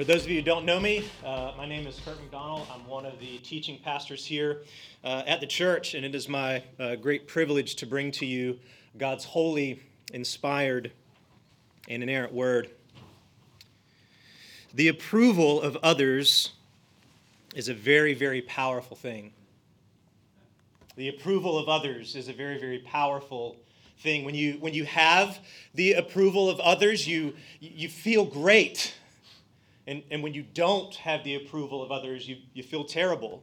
For those of you who don't know me, uh, my name is Kurt McDonald. I'm one of the teaching pastors here uh, at the church, and it is my uh, great privilege to bring to you God's holy, inspired, and inerrant word. The approval of others is a very, very powerful thing. The approval of others is a very, very powerful thing. When you, when you have the approval of others, you, you feel great. And, and when you don't have the approval of others, you, you feel terrible.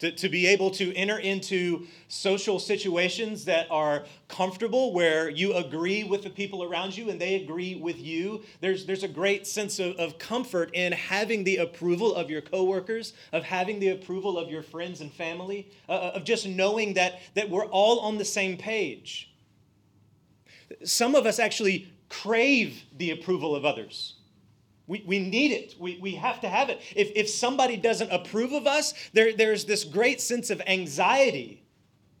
To, to be able to enter into social situations that are comfortable, where you agree with the people around you and they agree with you, there's, there's a great sense of, of comfort in having the approval of your coworkers, of having the approval of your friends and family, uh, of just knowing that, that we're all on the same page. Some of us actually crave the approval of others. We, we need it. We, we have to have it. If, if somebody doesn't approve of us, there, there's this great sense of anxiety.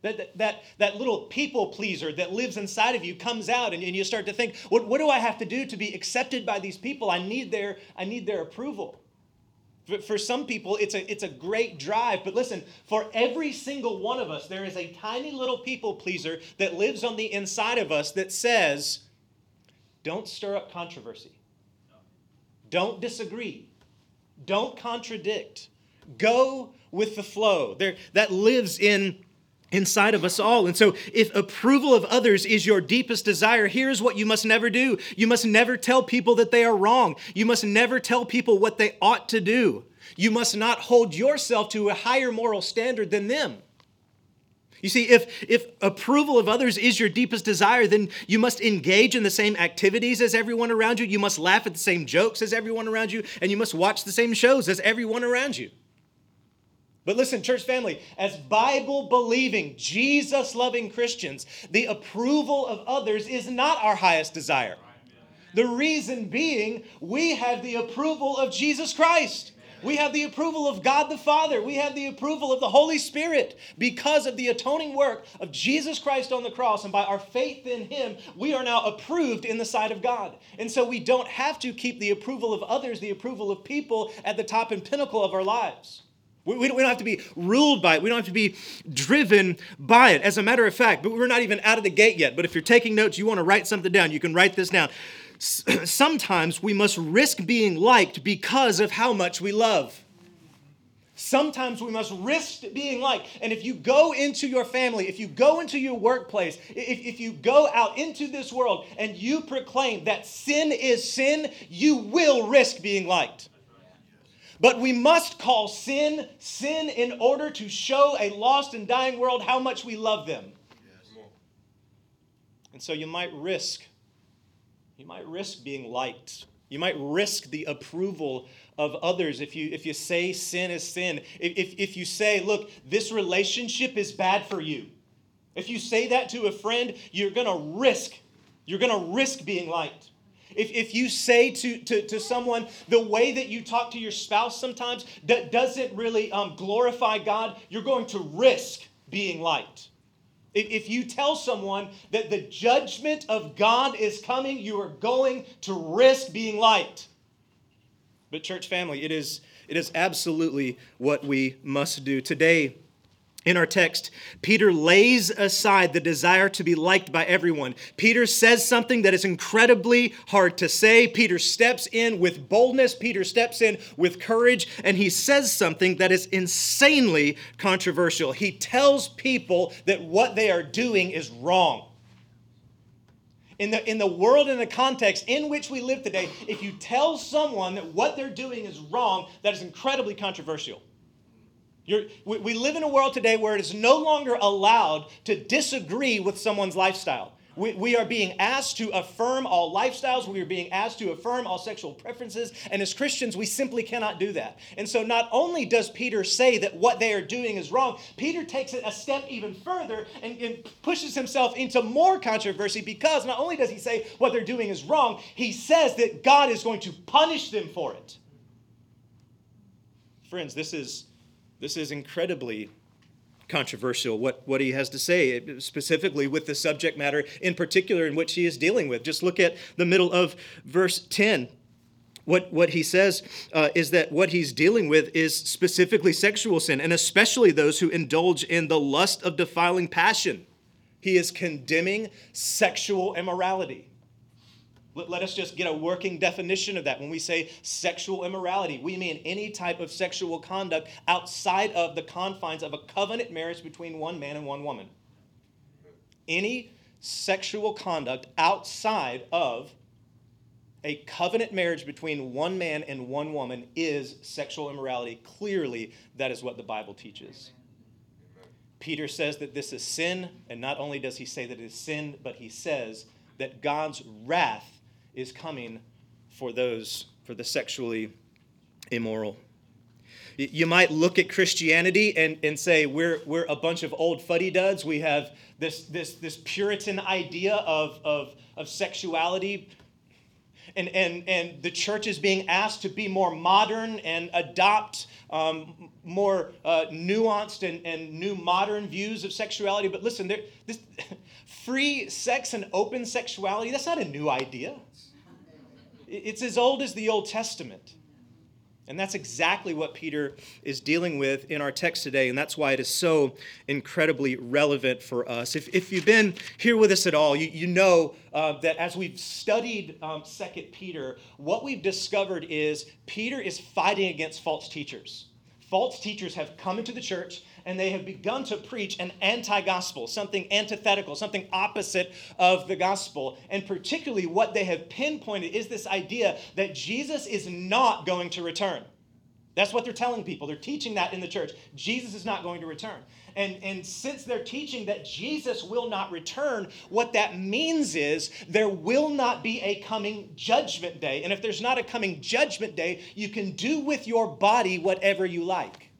That, that, that little people pleaser that lives inside of you comes out, and, and you start to think, what, what do I have to do to be accepted by these people? I need their, I need their approval. For, for some people, it's a, it's a great drive. But listen, for every single one of us, there is a tiny little people pleaser that lives on the inside of us that says, don't stir up controversy. Don't disagree. Don't contradict. Go with the flow. There, that lives in inside of us all. And so, if approval of others is your deepest desire, here's what you must never do you must never tell people that they are wrong. You must never tell people what they ought to do. You must not hold yourself to a higher moral standard than them. You see, if, if approval of others is your deepest desire, then you must engage in the same activities as everyone around you. You must laugh at the same jokes as everyone around you, and you must watch the same shows as everyone around you. But listen, church family, as Bible believing, Jesus loving Christians, the approval of others is not our highest desire. The reason being, we have the approval of Jesus Christ. We have the approval of God the Father. We have the approval of the Holy Spirit because of the atoning work of Jesus Christ on the cross. And by our faith in Him, we are now approved in the sight of God. And so we don't have to keep the approval of others, the approval of people at the top and pinnacle of our lives. We, don't have to be ruled by it. We don't have to be driven by it. As a matter of fact, but we're not even out of the gate yet. But if you're taking notes, you want to write something down, you can write this down. sometimes we must risk being liked because of how much we love. Sometimes we must risk being liked. And if you go into your family, if you go into your workplace, if, if you go out into this world and you proclaim that sin is sin, you will risk being liked. But we must call sin sin in order to show a lost and dying world how much we love them. And so you might risk you might risk being liked. You might risk the approval of others if you, if you say sin is sin. If, if you say, look, this relationship is bad for you. If you say that to a friend, you're going to risk. You're going to risk being liked. If, if you say to, to, to someone the way that you talk to your spouse sometimes that doesn't really um, glorify God, you're going to risk being liked. If you tell someone that the judgment of God is coming, you are going to risk being liked. But, church family, it is, it is absolutely what we must do. Today, in our text, Peter lays aside the desire to be liked by everyone. Peter says something that is incredibly hard to say. Peter steps in with boldness. Peter steps in with courage, and he says something that is insanely controversial. He tells people that what they are doing is wrong. In the, in the world and the context in which we live today, if you tell someone that what they're doing is wrong, that is incredibly controversial. We, we live in a world today where it is no longer allowed to disagree with someone's lifestyle. We, we are being asked to affirm all lifestyles. We are being asked to affirm all sexual preferences. And as Christians, we simply cannot do that. And so, not only does Peter say that what they are doing is wrong, Peter takes it a step even further and, and pushes himself into more controversy because not only does he say what they're doing is wrong, he says that God is going to punish them for it. Friends, this is, this is incredibly controversial what, what he has to say, specifically with the subject matter in particular in which he is dealing with. Just look at the middle of verse 10. What, what he says uh, is that what he's dealing with is specifically sexual sin, and especially those who indulge in the lust of defiling passion. He is condemning sexual immorality. Let us just get a working definition of that. When we say sexual immorality, we mean any type of sexual conduct outside of the confines of a covenant marriage between one man and one woman. Any sexual conduct outside of a covenant marriage between one man and one woman is sexual immorality. Clearly, that is what the Bible teaches. Peter says that this is sin, and not only does he say that it is sin, but he says that God's wrath is coming for those, for the sexually immoral. You might look at Christianity and, and say, we're, we're a bunch of old fuddy duds. We have this, this, this Puritan idea of, of, of sexuality. And, and, and the church is being asked to be more modern and adopt um, more uh, nuanced and, and new modern views of sexuality. But listen, there, this, free sex and open sexuality, that's not a new idea. It's as old as the Old Testament. And that's exactly what Peter is dealing with in our text today, and that's why it is so incredibly relevant for us. If, if you've been here with us at all, you, you know uh, that as we've studied um, 2 Peter, what we've discovered is Peter is fighting against false teachers. False teachers have come into the church and they have begun to preach an anti gospel, something antithetical, something opposite of the gospel. And particularly, what they have pinpointed is this idea that Jesus is not going to return. That's what they're telling people. They're teaching that in the church. Jesus is not going to return. And, and since they're teaching that Jesus will not return, what that means is there will not be a coming judgment day. And if there's not a coming judgment day, you can do with your body whatever you like.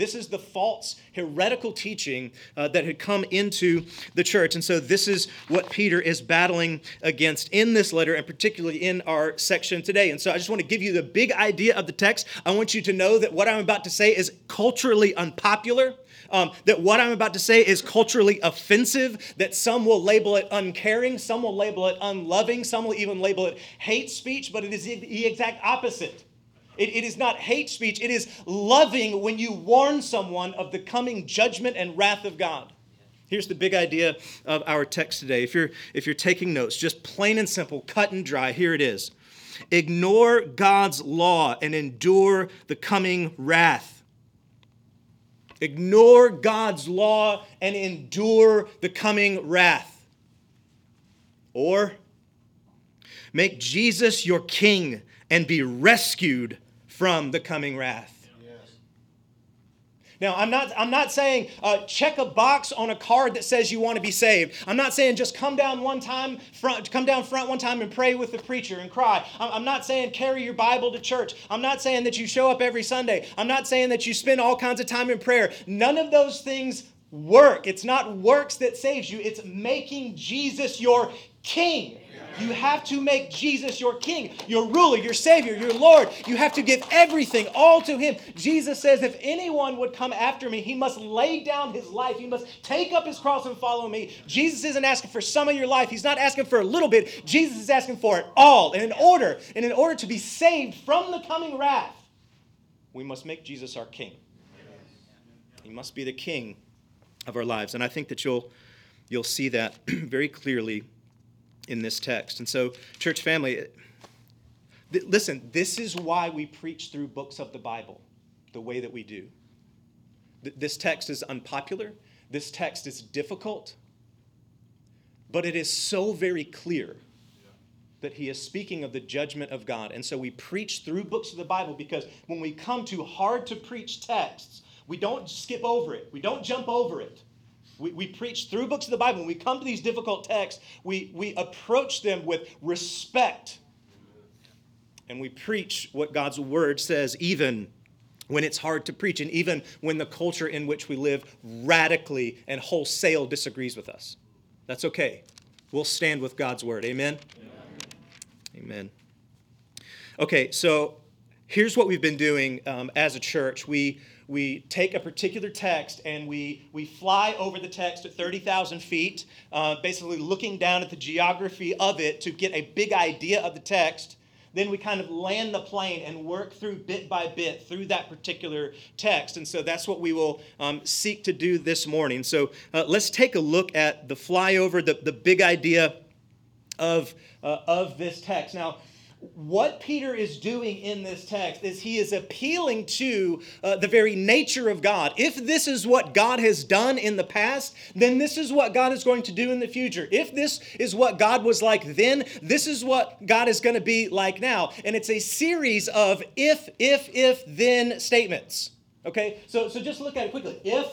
This is the false, heretical teaching uh, that had come into the church. And so, this is what Peter is battling against in this letter, and particularly in our section today. And so, I just want to give you the big idea of the text. I want you to know that what I'm about to say is culturally unpopular. Um, that what I'm about to say is culturally offensive, that some will label it uncaring, some will label it unloving, some will even label it hate speech, but it is the exact opposite. It, it is not hate speech, it is loving when you warn someone of the coming judgment and wrath of God. Here's the big idea of our text today. If you're, if you're taking notes, just plain and simple, cut and dry, here it is. Ignore God's law and endure the coming wrath. Ignore God's law and endure the coming wrath. Or make Jesus your king and be rescued from the coming wrath. Now, I'm not, I'm not saying uh, check a box on a card that says you want to be saved. I'm not saying just come down one time, front, come down front one time and pray with the preacher and cry. I'm not saying carry your Bible to church. I'm not saying that you show up every Sunday. I'm not saying that you spend all kinds of time in prayer. None of those things work. It's not works that saves you, it's making Jesus your king. You have to make Jesus your king, your ruler, your savior, your Lord. You have to give everything all to him. Jesus says, if anyone would come after me, he must lay down his life. He must take up his cross and follow me. Jesus isn't asking for some of your life. He's not asking for a little bit. Jesus is asking for it all. And in order, and in order to be saved from the coming wrath, we must make Jesus our king. He must be the king of our lives. And I think that you'll you'll see that very clearly in this text. And so, church family, th- listen, this is why we preach through books of the Bible the way that we do. Th- this text is unpopular, this text is difficult, but it is so very clear that he is speaking of the judgment of God. And so we preach through books of the Bible because when we come to hard to preach texts, we don't skip over it, we don't jump over it. We, we preach through books of the Bible. When we come to these difficult texts, we, we approach them with respect. And we preach what God's word says, even when it's hard to preach, and even when the culture in which we live radically and wholesale disagrees with us. That's okay. We'll stand with God's word. Amen? Amen. Amen. Okay, so here's what we've been doing um, as a church. We we take a particular text and we, we fly over the text at 30,000 feet, uh, basically looking down at the geography of it to get a big idea of the text. Then we kind of land the plane and work through bit by bit through that particular text. And so that's what we will um, seek to do this morning. So uh, let's take a look at the flyover, the, the big idea of, uh, of this text. Now, what Peter is doing in this text is he is appealing to uh, the very nature of God. If this is what God has done in the past, then this is what God is going to do in the future. If this is what God was like then, this is what God is going to be like now. And it's a series of if, if, if, then statements. Okay? So, so just look at it quickly. If,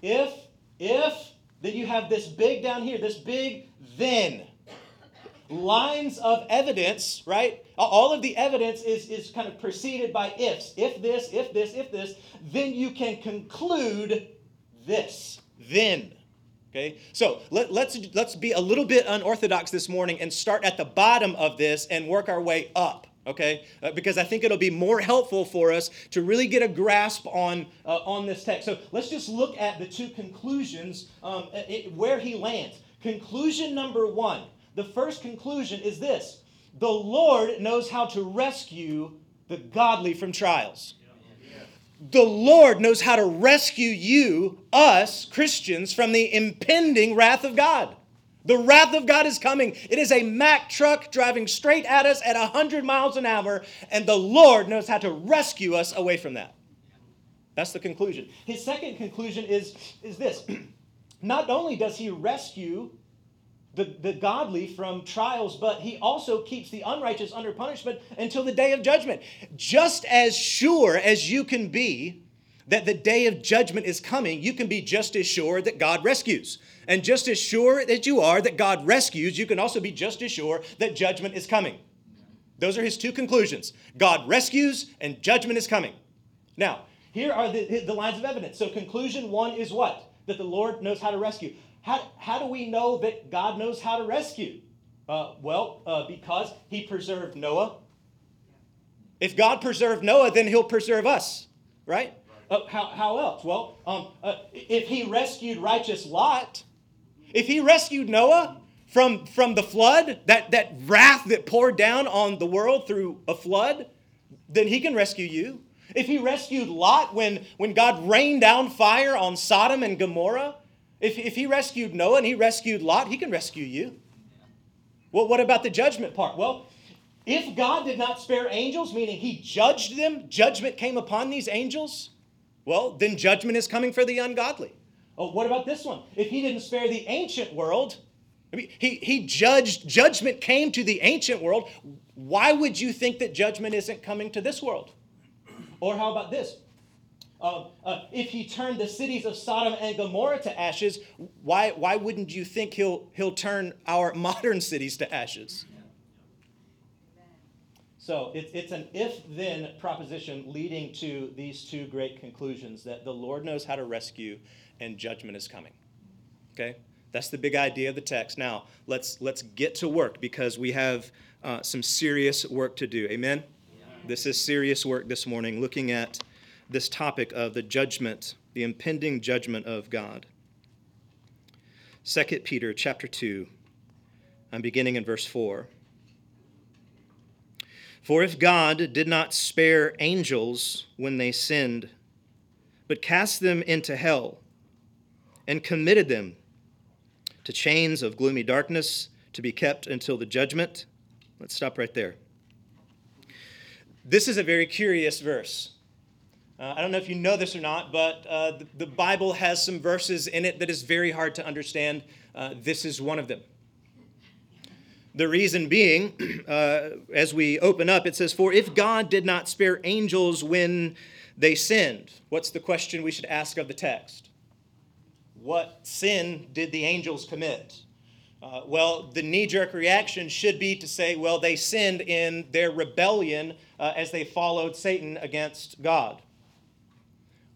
if, if, then you have this big down here, this big then lines of evidence, right? All of the evidence is, is kind of preceded by ifs. If this, if this, if this, then you can conclude this. Then. Okay? So let, let's, let's be a little bit unorthodox this morning and start at the bottom of this and work our way up. Okay, uh, because I think it'll be more helpful for us to really get a grasp on uh, on this text. So let's just look at the two conclusions um, it, where he lands. Conclusion number one: the first conclusion is this the Lord knows how to rescue the godly from trials. The Lord knows how to rescue you, us Christians, from the impending wrath of God. The wrath of God is coming. It is a Mack truck driving straight at us at 100 miles an hour, and the Lord knows how to rescue us away from that. That's the conclusion. His second conclusion is, is this Not only does he rescue the, the godly from trials, but he also keeps the unrighteous under punishment until the day of judgment. Just as sure as you can be that the day of judgment is coming, you can be just as sure that God rescues. And just as sure that you are that God rescues, you can also be just as sure that judgment is coming. Those are his two conclusions God rescues, and judgment is coming. Now, here are the, the lines of evidence. So, conclusion one is what? That the Lord knows how to rescue. How, how do we know that God knows how to rescue? Uh, well, uh, because he preserved Noah. If God preserved Noah, then he'll preserve us, right? Uh, how, how else? Well, um, uh, if he rescued righteous Lot, if he rescued Noah from, from the flood, that, that wrath that poured down on the world through a flood, then he can rescue you. If he rescued Lot when, when God rained down fire on Sodom and Gomorrah, if, if he rescued Noah and he rescued Lot, he can rescue you. Well, what about the judgment part? Well, if God did not spare angels, meaning he judged them, judgment came upon these angels, well, then judgment is coming for the ungodly. Oh, what about this one? If he didn't spare the ancient world, I mean, he, he judged, judgment came to the ancient world. Why would you think that judgment isn't coming to this world? Or how about this? Uh, uh, if he turned the cities of Sodom and Gomorrah to ashes, why, why wouldn't you think he'll, he'll turn our modern cities to ashes? So it's, it's an if then proposition leading to these two great conclusions that the Lord knows how to rescue and judgment is coming. Okay? That's the big idea of the text. Now, let's, let's get to work because we have uh, some serious work to do. Amen? Yeah. This is serious work this morning, looking at this topic of the judgment, the impending judgment of God. 2 Peter chapter 2, I'm beginning in verse 4. For if God did not spare angels when they sinned, but cast them into hell and committed them to chains of gloomy darkness to be kept until the judgment. Let's stop right there. This is a very curious verse. Uh, I don't know if you know this or not, but uh, the, the, Bible has some verses in it that is very hard to understand. Uh, this is one of them. The reason being, uh, as we open up, it says, For if God did not spare angels when they sinned, what's the question we should ask of the text? what sin did the angels commit? Uh, well, the knee jerk reaction should be to say, well, they sinned in their rebellion uh, as they followed Satan against God.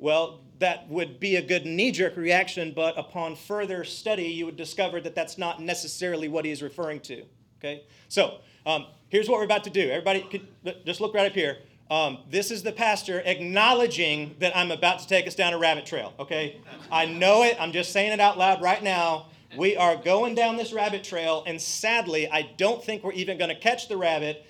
Well, that would be a good knee jerk reaction, but upon further study, you would discover that that's not necessarily what he's referring to. Okay? So, um, here's what we're about to do. Everybody, could, just look right up here. Um, this is the pastor acknowledging that I'm about to take us down a rabbit trail, okay? I know it. I'm just saying it out loud right now. We are going down this rabbit trail, and sadly, I don't think we're even going to catch the rabbit,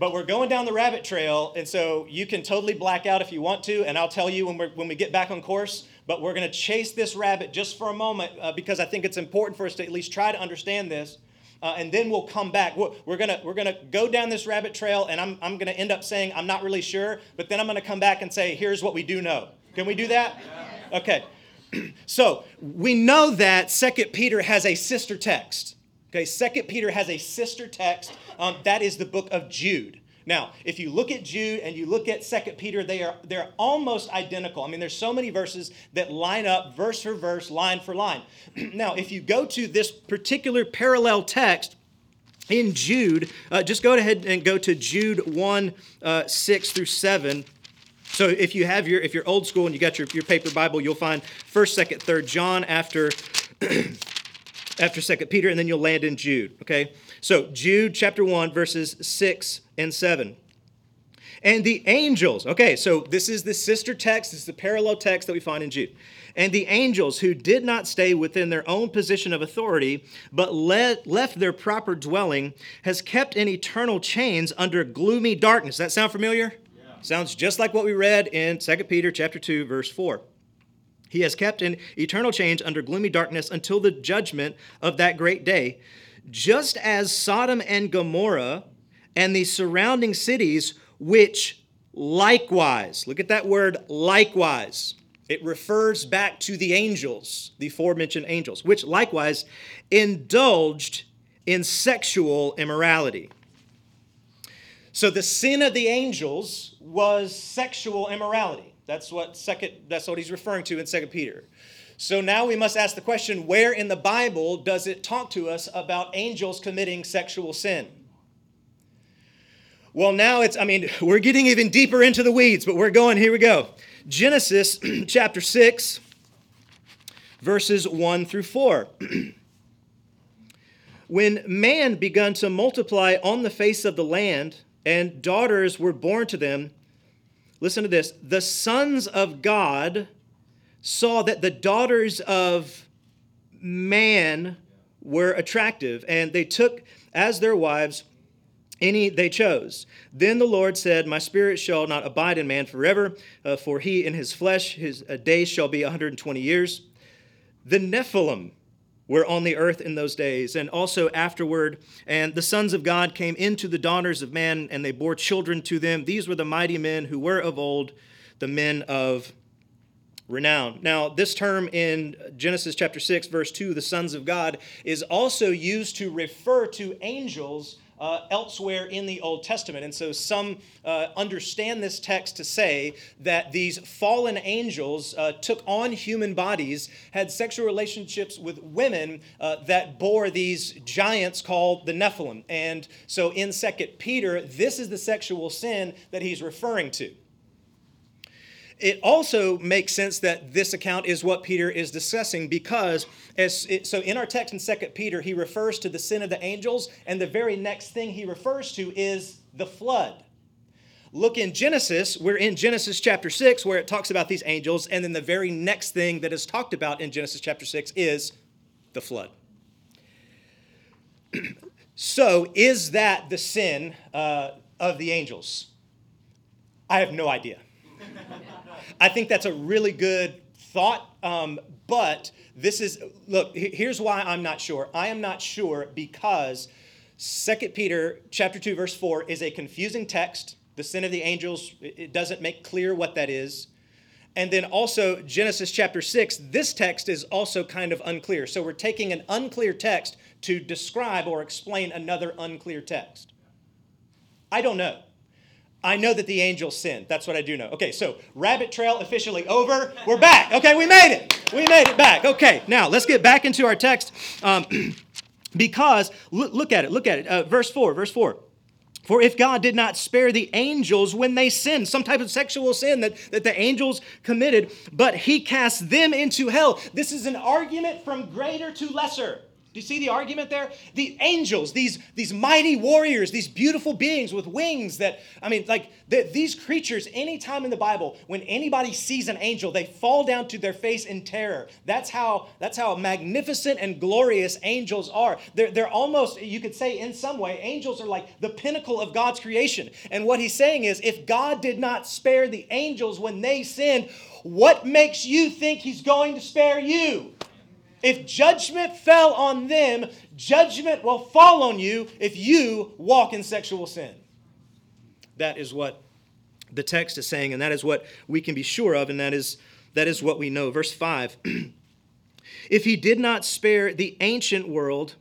but we're going down the rabbit trail, and so you can totally black out if you want to, and I'll tell you when, we're, when we get back on course. But we're going to chase this rabbit just for a moment uh, because I think it's important for us to at least try to understand this. Uh, and then we'll come back. We're, gonna we're gonna go down this rabbit trail, and I'm I'm gonna end up saying I'm not really sure, but then I'm gonna come back and say here's what we do know. Can we do that? Okay. so we know that Second Peter has a sister text. Okay, Second Peter has a sister text. Um, that is the book of Jude. Now, if you look at Jude and you look at Second Peter, they are they're almost identical. I mean, there's so many verses that line up verse for verse, line for line. now, if you go to this particular parallel text, in Jude, uh, just go ahead and go to Jude 1 uh, 6 through 7. So if you have your if you're old school and you got your, your paper Bible, you'll find first, second, third John after after second Peter, and then you'll land in Jude. Okay? So Jude chapter 1, verses 6 and 7. And the angels, okay, so this is the sister text, this is the parallel text that we find in Jude. And the angels who did not stay within their own position of authority, but let, left their proper dwelling, has kept in eternal chains under gloomy darkness. That sound familiar? Sounds just like what we read in 2 Peter chapter 2 verse 4. He has kept in eternal change under gloomy darkness until the judgment of that great day, just as Sodom and Gomorrah and the surrounding cities which likewise, look at that word likewise. It refers back to the angels, the aforementioned angels, which likewise indulged in sexual immorality. So the sin of the angels was sexual immorality. That's what second that's what he's referring to in 2 Peter. So now we must ask the question where in the Bible does it talk to us about angels committing sexual sin? Well, now it's, I mean, we're getting even deeper into the weeds, but we're going, here we go. Genesis chapter 6, verses 1 through 4. when man began to multiply on the face of the land, and daughters were born to them. Listen to this the sons of God saw that the daughters of man were attractive, and they took as their wives any they chose. Then the Lord said, My spirit shall not abide in man forever, uh, for he in his flesh, his uh, days shall be 120 years. The Nephilim, were on the earth in those days, and also afterward. And the sons of God came into the daughters of man, and they bore children to them. These were the mighty men who were of old, the men of renown. Now, this term in Genesis chapter 6, verse 2, the sons of God, is also used to refer to angels uh, elsewhere in the Old Testament. And so some uh, understand this text to say that these fallen angels uh, took on human bodies, had sexual relationships with women uh, that bore these giants called the Nephilim. And so in 2 Peter, this is the sexual sin that he's referring to it also makes sense that this account is what Peter is discussing because as it, so in our text in Second Peter he refers to the sin of the angels and the very next thing he refers to is the flood. Look in Genesis, we're in Genesis chapter 6 where it talks about these angels and then the very next thing that is talked about in Genesis chapter 6 is the flood. so is that the sin uh, of the angels? I have no idea. I think that's a really good thought. Um, but this is, look, here's why I'm not sure. I am not sure because Second Peter chapter 2, verse 4 is a confusing text. The sin of the angels, it doesn't make clear what that is. And then also Genesis chapter 6, this text is also kind of unclear. So we're taking an unclear text to describe or explain another unclear text. I don't know. I know that the angels sinned. That's what I do know. Okay, so rabbit trail officially over. We're back. Okay, we made it. We made it back. Okay, now let's get back into our text um, because look, look, at it. Look at it. Uh, verse 4. Verse 4. For if God did not spare the angels when they sinned, some type of sexual sin that, that the angels committed, but he cast them into hell. This is an argument from greater to lesser. Do you see the argument there? The angels, these, these mighty warriors, these beautiful beings with wings that, I mean, like the, these creatures, anytime in the Bible, when anybody sees an angel, they fall down to their face in terror. That's how, that's how magnificent and glorious angels are. They're, they're almost, you could say in some way, angels are like the pinnacle of God's creation. And what he's saying is, if God did not spare the angels when they sinned, what makes you think he's going to spare you? If judgment fell on them, judgment will fall on you if you walk in sexual sin. That is what the text is saying, and that is what we can be sure of, and that is, that is what we know. Verse 5 If he did not spare the ancient world,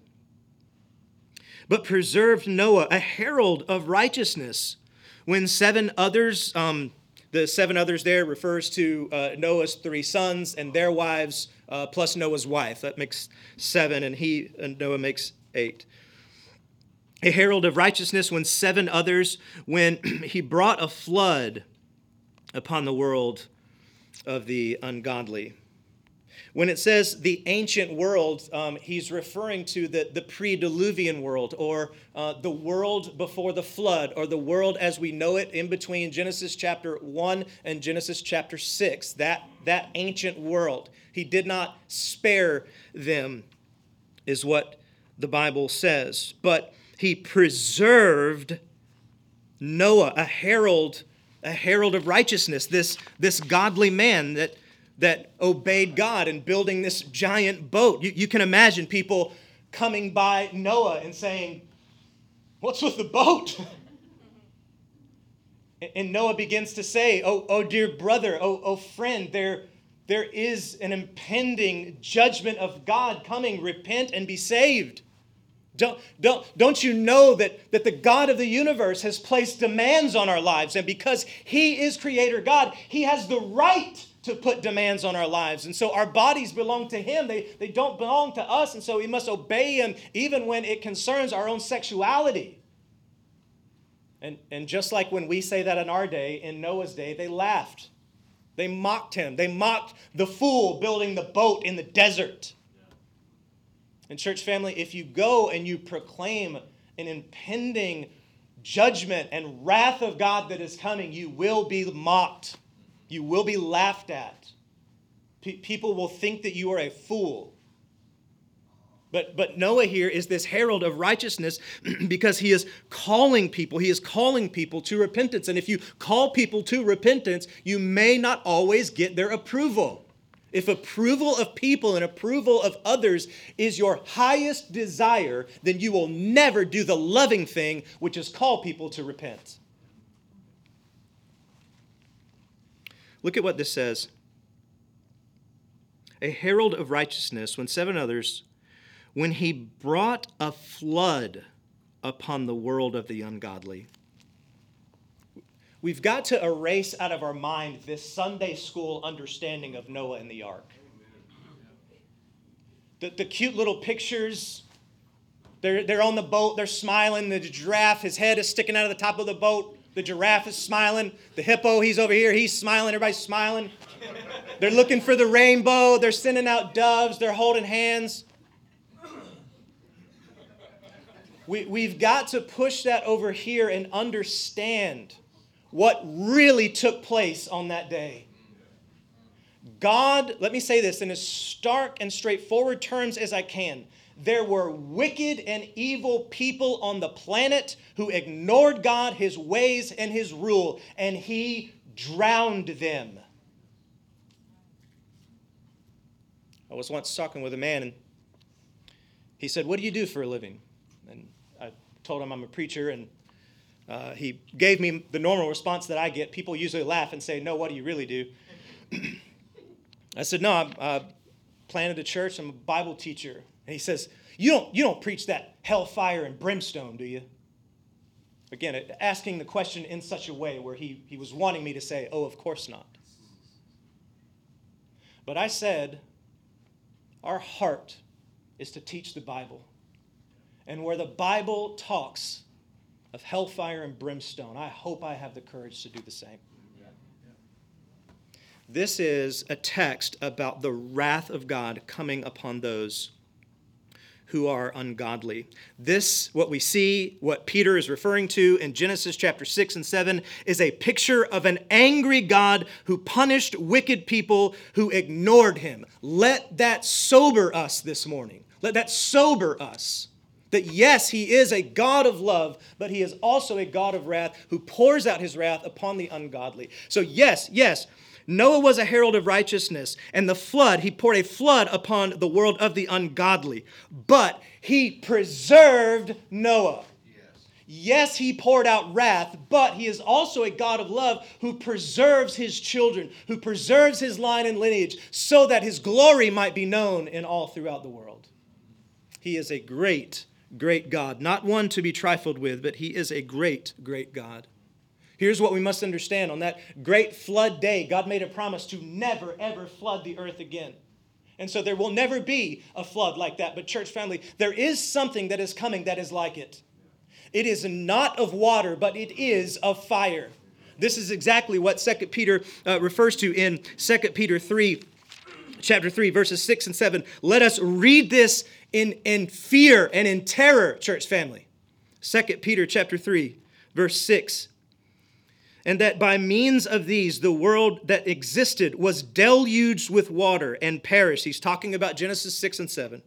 but preserved Noah, a herald of righteousness, when seven others, um, the seven others there refers to uh, Noah's three sons and their wives uh, plus Noah's wife. That makes seven, and he and Noah makes eight. A herald of righteousness when seven others, when he brought a flood upon the world of the ungodly. When it says the ancient world, um, he's referring to the, the pre diluvian world or uh, the world before the flood or the world as we know it in between Genesis chapter 1 and Genesis chapter 6. That, that ancient world. He did not spare them, is what the Bible says. But he preserved Noah, a herald, a herald of righteousness, this, this godly man that that obeyed God in building this giant boat. You, you can imagine people coming by Noah and saying, What's with the boat? And Noah begins to say, Oh, oh dear brother, oh, oh friend, there, there is an impending judgment of God coming. Repent and be saved. Don't, don't, don't you know that, that the God of the universe has placed demands on our lives? And because He is Creator God, He has the right to put demands on our lives. And so our bodies belong to Him, they, they don't belong to us. And so we must obey Him even when it concerns our own sexuality. And, and just like when we say that in our day, in Noah's day, they laughed. They mocked him. They mocked the fool building the boat in the desert. And, church family, if you go and you proclaim an impending judgment and wrath of God that is coming, you will be mocked. You will be laughed at. P- people will think that you are a fool. But, but Noah here is this herald of righteousness because he is calling people. He is calling people to repentance. And if you call people to repentance, you may not always get their approval. If approval of people and approval of others is your highest desire, then you will never do the loving thing, which is call people to repent. Look at what this says a herald of righteousness, when seven others, when he brought a flood upon the world of the ungodly. We've got to erase out of our mind this Sunday school understanding of Noah and the ark. The, the cute little pictures, they're, they're on the boat, they're smiling. The giraffe, his head is sticking out of the top of the boat. The giraffe is smiling. The hippo, he's over here, he's smiling. Everybody's smiling. They're looking for the rainbow. They're sending out doves. They're holding hands. We, we've got to push that over here and understand what really took place on that day. God, let me say this in as stark and straightforward terms as I can there were wicked and evil people on the planet who ignored God, his ways, and his rule, and he drowned them. I was once talking with a man, and he said, What do you do for a living? And I told him I'm a preacher, and uh, he gave me the normal response that I get. People usually laugh and say, No, what do you really do? I said, No, I uh, planted a church, I'm a Bible teacher. And he says, You don't, you don't preach that hellfire and brimstone, do you? Again, asking the question in such a way where he, he was wanting me to say, oh, of course not. But I said, our heart is to teach the Bible. And where the Bible talks of hellfire and brimstone, I hope I have the courage to do the same. This is a text about the wrath of God coming upon those who are ungodly. This, what we see, what Peter is referring to in Genesis chapter 6 and 7, is a picture of an angry God who punished wicked people who ignored him. Let that sober us this morning. Let that sober us. That yes, he is a God of love, but he is also a God of wrath who pours out his wrath upon the ungodly. So, yes, yes, Noah was a herald of righteousness, and the flood, he poured a flood upon the world of the ungodly. But he preserved Noah. Yes, he poured out wrath, but he is also a God of love who preserves his children, who preserves his line and lineage, so that his glory might be known in all throughout the world. He is a great, great God, not one to be trifled with, but he is a great, great God. Here's what we must understand on that great flood day, God made a promise to never, ever flood the earth again. And so there will never be a flood like that. But, church family, there is something that is coming that is like it. It is not of water, but it is of fire. This is exactly what 2 Peter uh, refers to in 2 Peter 3, chapter 3, verses 6 and 7. Let us read this in, in fear and in terror, church family. 2 Peter chapter 3, verse 6 and that by means of these the world that existed was deluged with water and perished. He's talking about Genesis 6 and 7.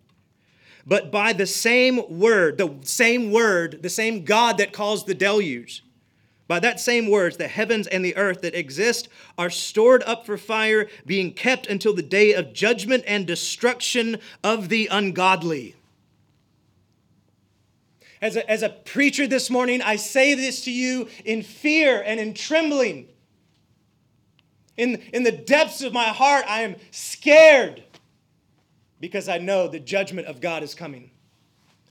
But by the same word, the same word, the same God that caused the deluge, by that same words, the heavens and the earth that exist are stored up for fire, being kept until the day of judgment and destruction of the ungodly. As a, as a preacher this morning, I say this to you in fear and in trembling. In, in the depths of my heart, I am scared because I know the judgment of God is coming.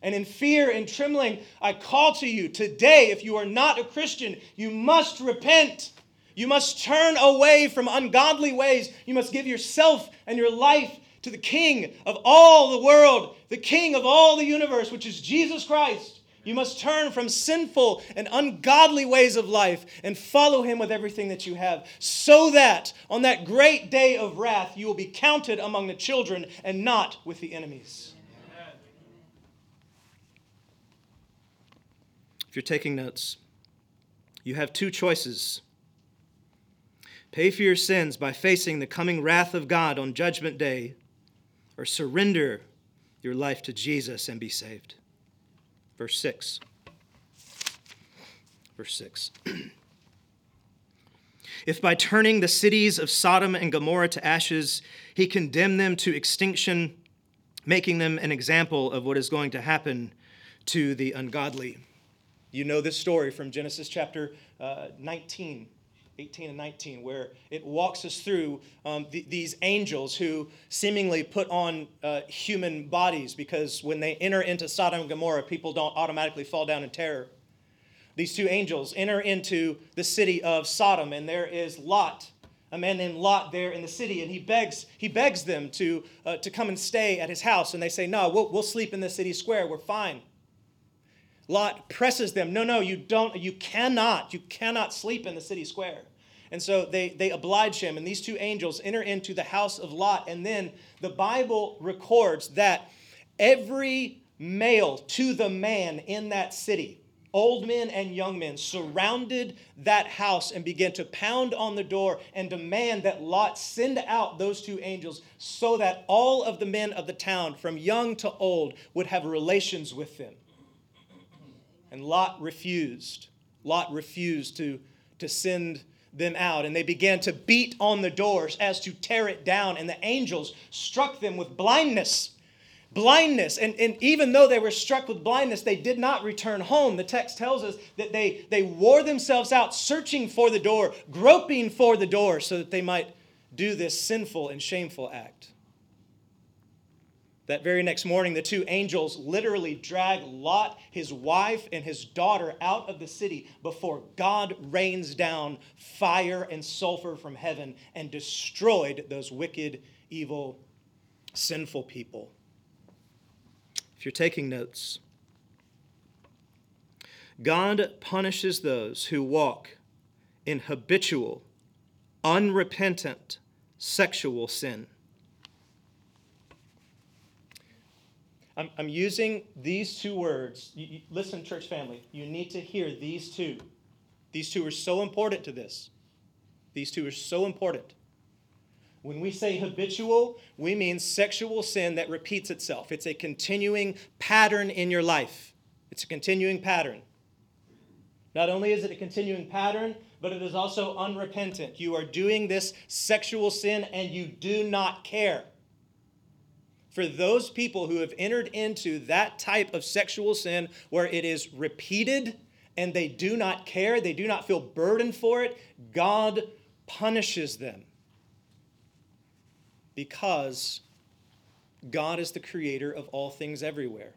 And in fear and trembling, I call to you today, if you are not a Christian, you must repent. You must turn away from ungodly ways. You must give yourself and your life to the King of all the world, the King of all the universe, which is Jesus Christ. You must turn from sinful and ungodly ways of life and follow him with everything that you have, so that on that great day of wrath you will be counted among the children and not with the enemies. If you're taking notes, you have two choices. Pay for your sins by facing the coming wrath of God on Judgment Day, or surrender your life to Jesus and be saved. Verse 6. Verse 6. if by turning the cities of Sodom and Gomorrah to ashes, he condemned them to extinction, making them an example of what is going to happen to the ungodly. You know this story from Genesis chapter uh, 19. 18 and 19, where it walks us through um, th- these angels who seemingly put on uh, human bodies because when they enter into Sodom and Gomorrah, people don't automatically fall down in terror. These two angels enter into the city of Sodom, and there is Lot, a man named Lot there in the city, and he begs, he begs them to, uh, to come and stay at his house. And they say, No, we'll, we'll sleep in the city square. We're fine. Lot presses them, No, no, you don't, you cannot, you cannot sleep in the city square. And so they, they oblige him, and these two angels enter into the house of Lot. And then the Bible records that every male to the man in that city, old men and young men, surrounded that house and began to pound on the door and demand that Lot send out those two angels so that all of the men of the town, from young to old, would have relations with them. And Lot refused. Lot refused to, to send them out. And they began to beat on the doors as to tear it down. And the angels struck them with blindness. Blindness. And, and even though they were struck with blindness they did not return home. The text tells us that they, they wore themselves out searching for the door groping for the door so that they might do this sinful and shameful act That very next morning, the two angels literally drag Lot, his wife, and his daughter out of the city before God rains down fire and sulfur from heaven and destroyed those wicked, evil, sinful people. If you're taking notes, God punishes those who walk in habitual, unrepentant sexual sin. I'm, I'm using these two words. You, you, listen, church family, you need to hear these two. These two are so important to this. These two are so important. When we say habitual, we mean sexual sin that repeats itself. It's a continuing pattern in your life. It's a continuing pattern. Not only is it a continuing pattern, but it is also unrepentant. You are doing this sexual sin and you do not care for those people who have entered into that type of sexual sin where it is repeated and they do not care, they do not feel burdened for it, God punishes them. Because God is the creator of all things everywhere.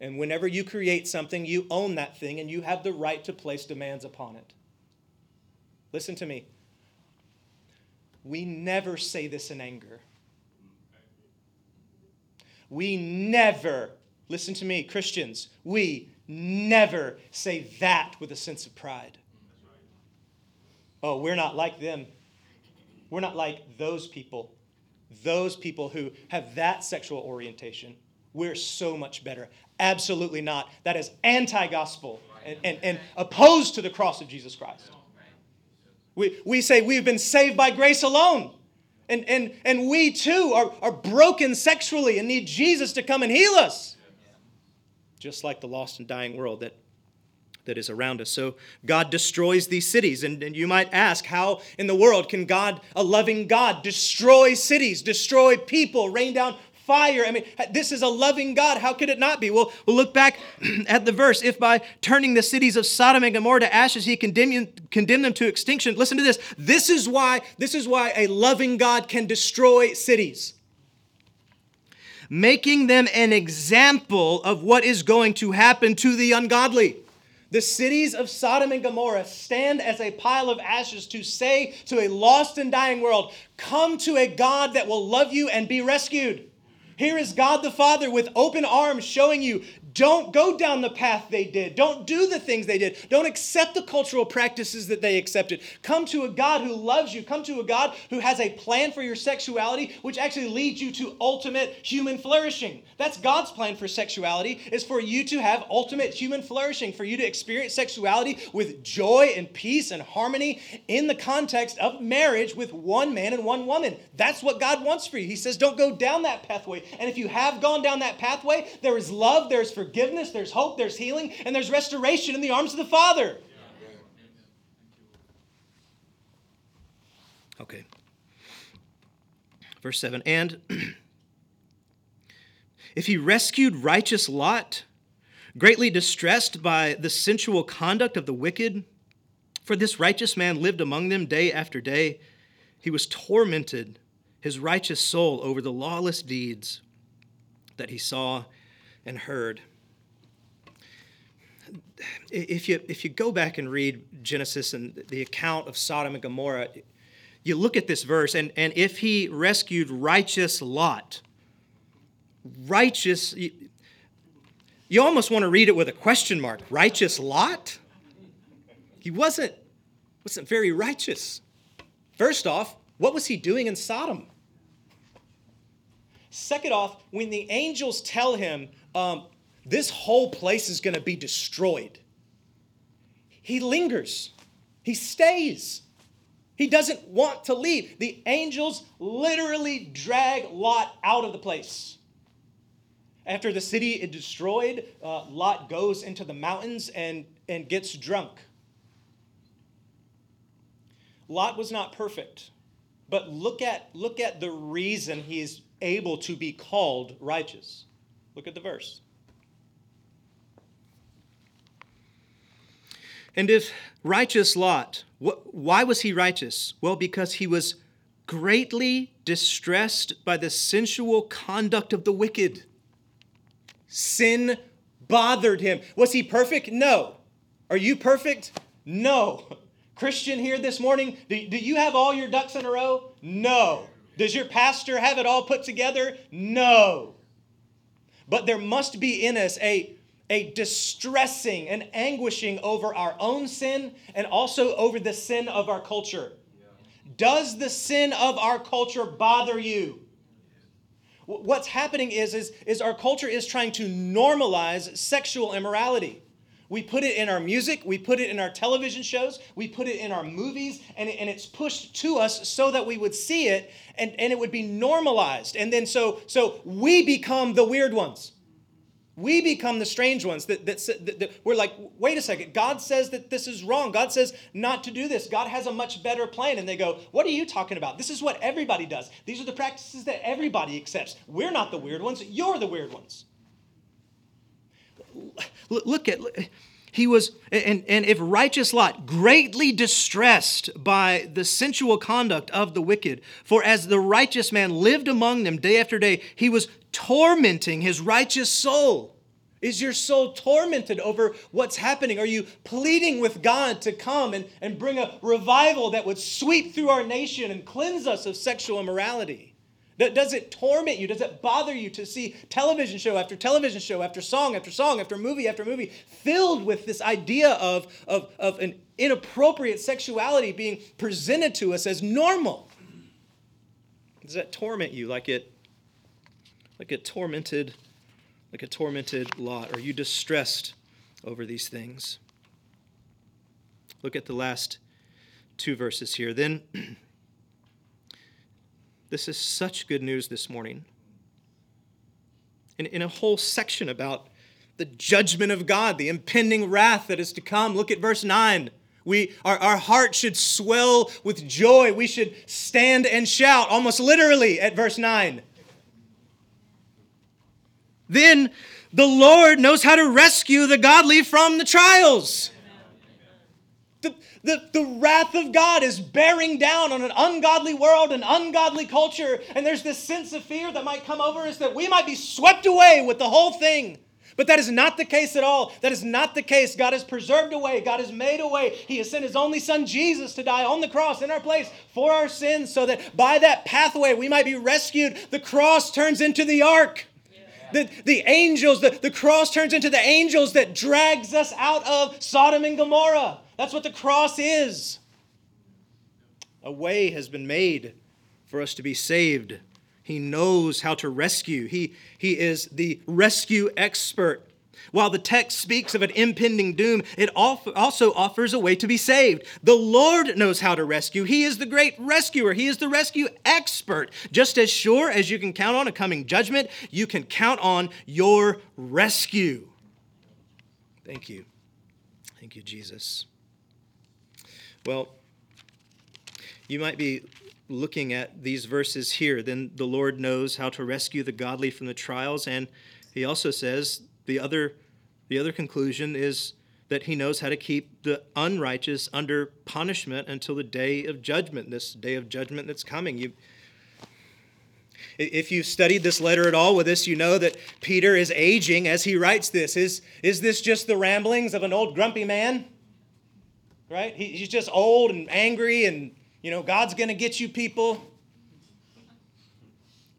And whenever you create something, you own that thing and you have the right to place demands upon it. Listen to me. We never say this in anger. We never, listen to me, Christians, we never say that with a sense of pride. Oh, we're not like them. We're not like those people. Those people who have that sexual orientation. We're so much better. Absolutely not. That is anti gospel and, and, and opposed to the cross of Jesus Christ. We, we say we've been saved by grace alone. And, and, and we too are, are broken sexually and need Jesus to come and heal us. Just like the lost and dying world that, that is around us. So God destroys these cities. And, and you might ask, how in the world can God, a loving God, destroy cities, destroy people, rain down fire. I mean, this is a loving God. How could it not be? Well, we'll look back at the verse. If by turning the cities of Sodom and Gomorrah to ashes, he condemned, them to extinction. Listen to this. This is why, this is why a loving God can destroy cities. Making them an example of what is going to happen to the ungodly. The cities of Sodom and Gomorrah stand as a pile of ashes to say to a lost and dying world, Come to a God that will love you and be rescued. Here is God the Father with open arms showing you don't go down the path they did. Don't do the things they did. Don't accept the cultural practices that they accepted. Come to a God who loves you. Come to a God who has a plan for your sexuality, which actually leads you to ultimate human flourishing. That's God's plan for sexuality, is for you to have ultimate human flourishing, for you to experience sexuality with joy and peace and harmony in the context of marriage with one man and one woman. That's what God wants for you. He says, don't go down that pathway. And if you have gone down that pathway, there is love, there is forgiveness forgiveness, there's hope, there's healing, and there's restoration in the arms of the Father. Okay. Verse 7 And if he rescued righteous Lot, greatly distressed by the sensual conduct of the wicked, for this righteous man lived among them day after day, he was tormented, his righteous soul, over the lawless deeds that he saw and heard if you if you go back and read Genesis and the account of Sodom and Gomorrah, you look at this verse, and, and if he rescued righteous Lot, righteous, you, almost want to read it with a question mark. Righteous Lot? He wasn't, wasn't very righteous. First off, what was he doing in Sodom? Second off, when the angels tell him, um, this whole place is going to be destroyed. He lingers, he stays. He doesn't want to leave. The angels literally drag Lot out of the place. After the city is destroyed, uh, Lot goes into the mountains and, and gets drunk. Lot was not perfect, but look at, look at the reason he is able to be called righteous. Look at the verse. And if righteous Lot, why was he righteous? Well, because he was greatly distressed by the sensual conduct of the wicked. Sin bothered him. Was he perfect? No. Are you perfect? No. Christian here this morning, do, do you have all your ducks in a row? No. Does your pastor have it all put together? No. But there must be in us a, a distressing and anguishing over our own sin and also over the sin of our culture. Does the sin of our culture bother you? What's happening is, is, is our culture is trying to normalize sexual immorality. We put it in our music, we put it in our television shows, we put it in our movies, and, and it's pushed to us so that we would see it and, and it would be normalized. And then so, so we become the weird ones. We become the strange ones that, that, that, that, we're like, wait a second, God says that this is wrong. God says not to do this. God has a much better plan. And they go, what are you talking about? This is what everybody does. These are the practices that everybody accepts. We're not the weird ones, you're the weird ones. Look at, he was, and, and if righteous Lot, greatly distressed by the sensual conduct of the wicked, for as the righteous man lived among them day after day, he was tormenting his righteous soul. Is your soul tormented over what's happening? Are you pleading with God to come and, and bring a revival that would sweep through our nation and cleanse us of sexual immorality? Does it torment you? Does it bother you to see television show after television show after song after song after movie after movie filled with this idea of, of, of an inappropriate sexuality being presented to us as normal? Does that torment you like it like a tormented, like a tormented Lot? Are you distressed over these things? Look at the last two verses here. Then, this is such good news this morning. In, in a whole section about the judgment of God, the impending wrath that is to come. Look at verse 9. We, our, our heart should swell with joy. We should stand and shout, almost literally, at verse 9 then the Lord knows how to rescue the godly from the trials. The, the, the wrath of God is bearing down on an ungodly world, an ungodly culture, and there's this sense of fear that might come over us that we might be swept away with the whole thing. But that is not the case at all. That is not the case. God has preserved a way. God has made a way. He has sent His only Son, Jesus, to die on the cross in our place for our sins so that by that pathway we might be rescued. The cross turns into the ark the, the angels, the, the cross turns into the angels that drags us out of Sodom and Gomorrah. That's what the cross is. A way has been made for us to be saved. He knows how to rescue. He, he is the rescue expert. While the text speaks of an impending doom, it also offers a way to be saved. The Lord knows how to rescue. He is the great rescuer, He is the rescue expert. Just as sure as you can count on a coming judgment, you can count on your rescue. Thank you. Thank you, Jesus. Well, you might be looking at these verses here. Then the Lord knows how to rescue the godly from the trials, and He also says the other, the other conclusion is that he knows how to keep the unrighteous under punishment until the day of judgment, this day of judgment that's coming. You, if you've studied this letter at all with us, you know that Peter is aging as he writes this. Is, is this just the ramblings of an old grumpy man? Right? He, he's just old and angry, and, you know, God's going to get you people.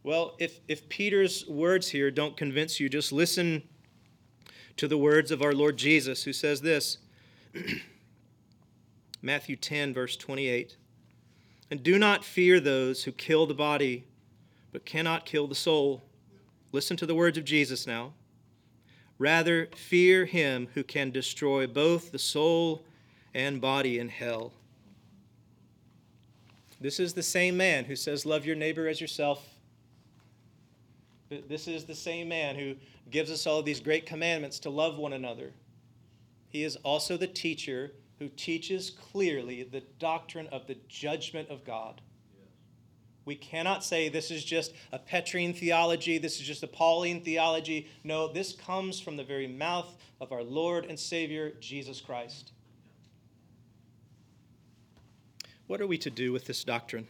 Well, if, if Peter's words here don't convince you, just listen to the words of our Lord Jesus, who says this Matthew 10, verse 28. And do not fear those who kill the body, but cannot kill the soul. Listen to the words of Jesus now. Rather, fear him who can destroy both the soul and body in hell. This is the same man who says, Love your neighbor as yourself. This is the same man who gives us all these great commandments to love one another. He is also the teacher who teaches clearly the doctrine of the judgment of God. We cannot say this is just a Petrine theology, this is just a Pauline theology. No, this comes from the very mouth of our Lord and Savior, Jesus Christ. What are we to do with this doctrine?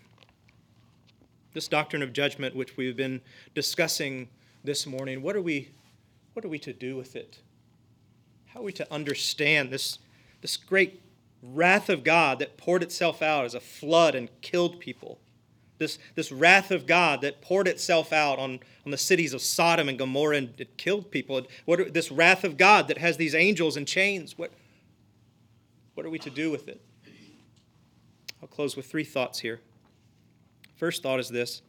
This doctrine of judgment, which we've been discussing this morning, what are we, what are we to do with it? How are we to understand this, this great wrath of God that poured itself out as a flood and killed people? This, this wrath of God that poured itself out on, on the cities of Sodom and Gomorrah and it killed people. What, this wrath of God that has these angels in chains. What, what are we to do with it? I'll close with three thoughts here. First thought is this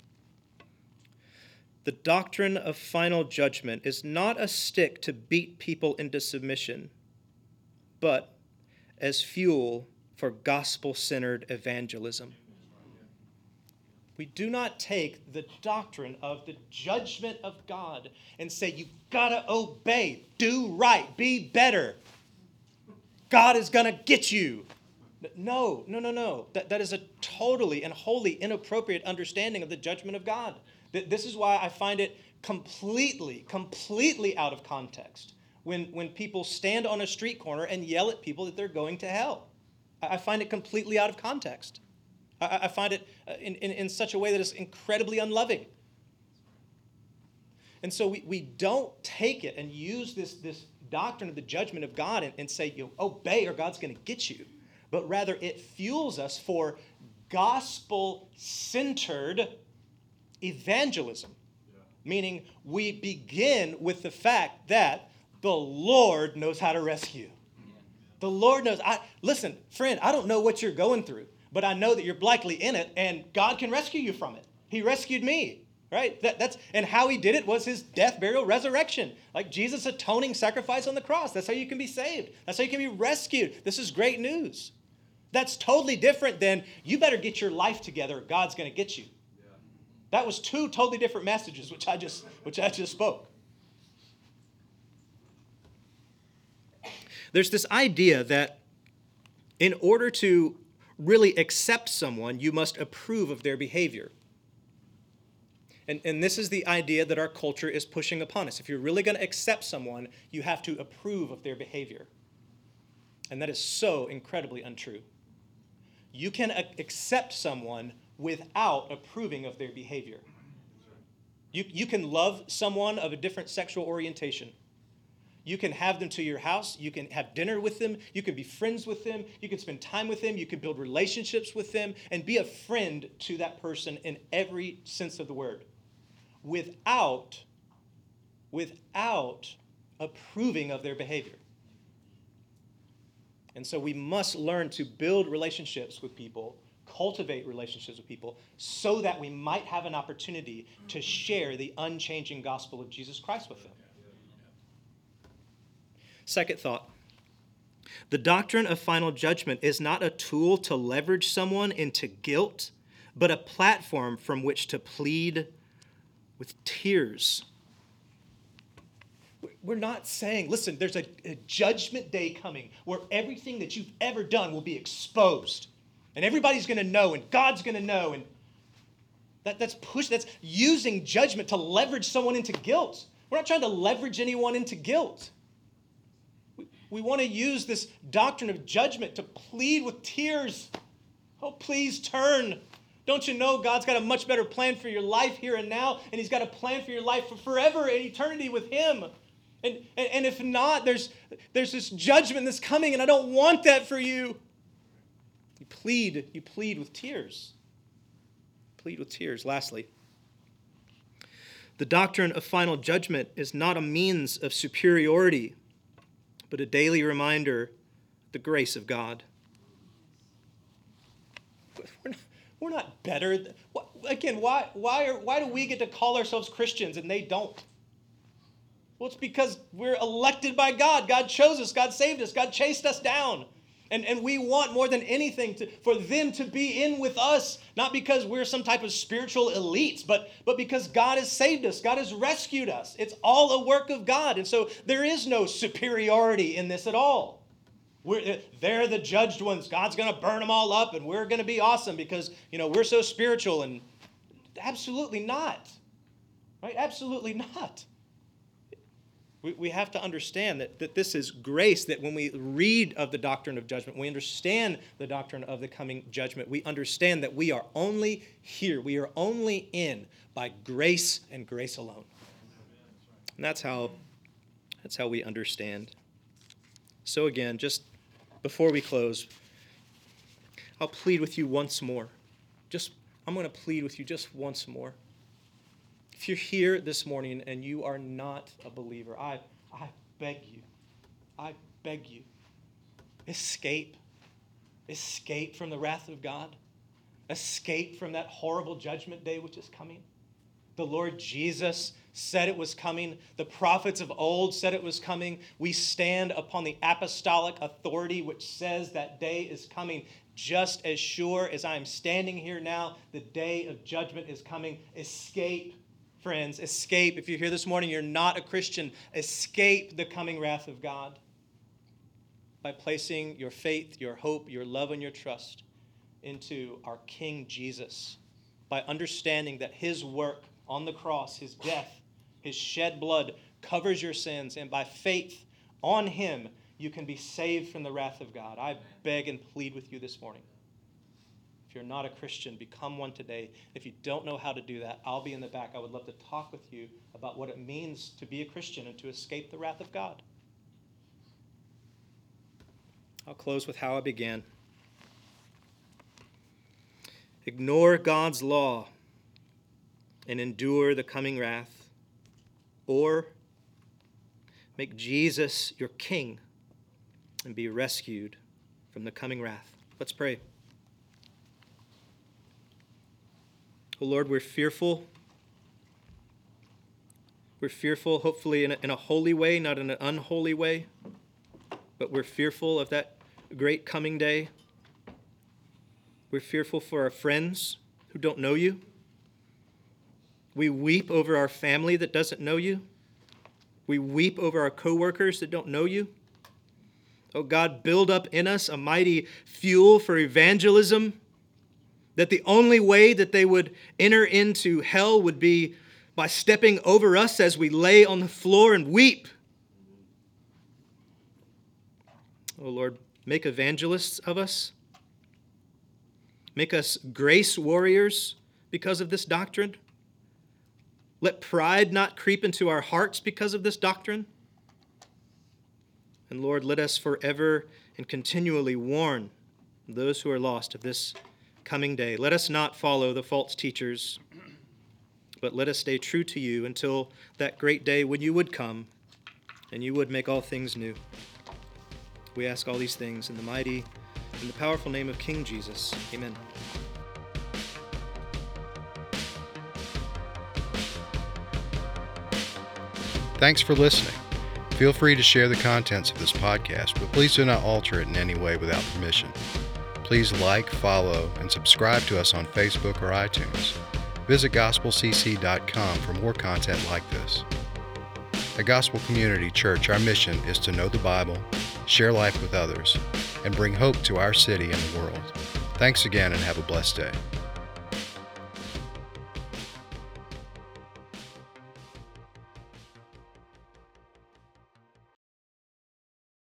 The doctrine of final judgment is not a stick to beat people into submission, but as fuel for gospel centered evangelism. We do not take the doctrine of the judgment of God and say, you've got to obey, do right, be better. God is going to get you. No, no, no, no. That, that is a totally and wholly inappropriate understanding of the judgment of God. This is why I find it completely, completely out of context when, when people stand on a street corner and yell at people that they're going to hell. I find it completely out of context. I, I find it uh, in, in, in such a way that is incredibly unloving. And so we, we don't take it and use this, this doctrine of the judgment of God and, and say, you obey or God's going to get you. But rather, it fuels us for gospel centered evangelism. Yeah. Meaning, we begin with the fact that the Lord knows how to rescue. The Lord knows. I listen, friend, I don't know what you're going through but I know that you're likely in it and God can rescue you from it. He rescued me, right? That, that's and how he did it was his death, burial, resurrection. Like Jesus' atoning sacrifice on the cross. That's how you can be saved. That's how you can be rescued. This is great news. That's totally different than you better get your life together. God's going to get you. That was two totally different messages, which I just which I just spoke. There's this idea that in order to really accept someone, you must approve of their behavior. And, and this is the idea that our culture is pushing upon us. If you're really going to accept someone, you have to approve of their behavior. And that is so incredibly untrue. You can accept someone without approving of their behavior. You, you can love someone of a different sexual orientation you can have them to your house. You can have dinner with them. You can be friends with them. You can spend time with them. You can build relationships with them and be a friend to that person in every sense of the word without, without approving of their behavior. And so we must learn to build relationships with people, cultivate relationships with people, so that we might have an opportunity to share the unchanging gospel of Jesus Christ with them. Second thought the doctrine of final judgment is not a tool to leverage someone into guilt, but a platform from which to plead with tears. We're not saying, listen, there's a, a, judgment day coming where everything that you've ever done will be exposed. And everybody's going to know, and God's going to know. And that, that's push, that's using judgment to leverage someone into guilt. We're not trying to leverage anyone into guilt. We want to use this doctrine of judgment to plead with tears. Oh, please turn. Don't you know God's got a much better plan for your life here and now, and He's got a plan for your life for forever and eternity with Him? And, and, and if not, there's, there's this judgment that's coming, and I don't want that for you. You plead, you plead with tears. Plead with tears. Lastly, the doctrine of final judgment is not a means of superiority but a daily reminder the grace of God. We're not, we're not better. Again, why, why, are, why do we get to call ourselves Christians and they don't? Well, it's because we're elected by God. God chose us, God saved us, God chased us down. And, and we want more than anything to, for them to be in with us, not because we're some type of spiritual elites, but, but because God has saved us, God has rescued us. It's all a work of God. And so there is no superiority in this at all. We're, eh, they're the judged ones. God's going to burn them all up, and we're going to be awesome because you know we're so spiritual. And absolutely not, right? Absolutely not. We, we have to understand that, that this is grace, that when we read of the doctrine of judgment, we understand the doctrine of the coming judgment, we understand that we are only here, we are only in by grace and grace alone. And that's how, that's how we understand. So, again, just before we close, I'll plead with you once more. Just, I'm going to plead with you just once more. If you're here this morning and you are not a believer, I, I beg you, I beg you, escape. Escape from the wrath of God. Escape from that horrible judgment day which is coming. The Lord Jesus said it was coming. The prophets of old said it was coming. We stand upon the apostolic authority which says that day is coming. Just as sure as I am standing here now, the day of judgment is coming. Escape friends, escape. If you're here this morning, you're not a Christian, escape the coming wrath of God by placing your faith, your hope, your love, and your trust into our King Jesus, by understanding that his work on the cross, his death, his shed blood covers your sins, and by faith on him, you can be saved from the wrath of God. I beg and plead with you this morning you're not a Christian, become one today. If you don't know how to do that, I'll be in the back. I would love to talk with you about what it means to be a Christian and to escape the wrath of God. I'll close with how I began. Ignore God's law and endure the coming wrath, or make Jesus your king and be rescued from the coming wrath. Let's pray. Oh Lord, we're fearful. We're fearful, hopefully, in a, in a holy way, not in an unholy way, but we're fearful of that great coming day. We're fearful for our friends who don't know you. We weep over our family that doesn't know you. We weep over our coworkers that don't know you. Oh God, build up in us a mighty fuel for evangelism that the only way that they would enter into hell would be by stepping over us as we lay on the floor and weep. Oh Lord, make evangelists of us. Make us grace warriors because of this doctrine. Let pride not creep into our hearts because of this doctrine. And Lord, let us forever and continually warn those who are lost of this coming day. Let us not follow the false teachers, but let us stay true to you until that great day when you would come and you would make all things new. We ask all these things in the mighty and the powerful name of King Jesus. Amen. Thanks for listening. Feel free to share the contents of this podcast, but please do not alter it in any way without permission. Please like, follow, and subscribe to us on Facebook or iTunes. Visit gospelcc.com for more content like this. At Gospel Community Church, our mission is to know the Bible, share life with others, and bring hope to our city and the world. Thanks again and have a blessed day.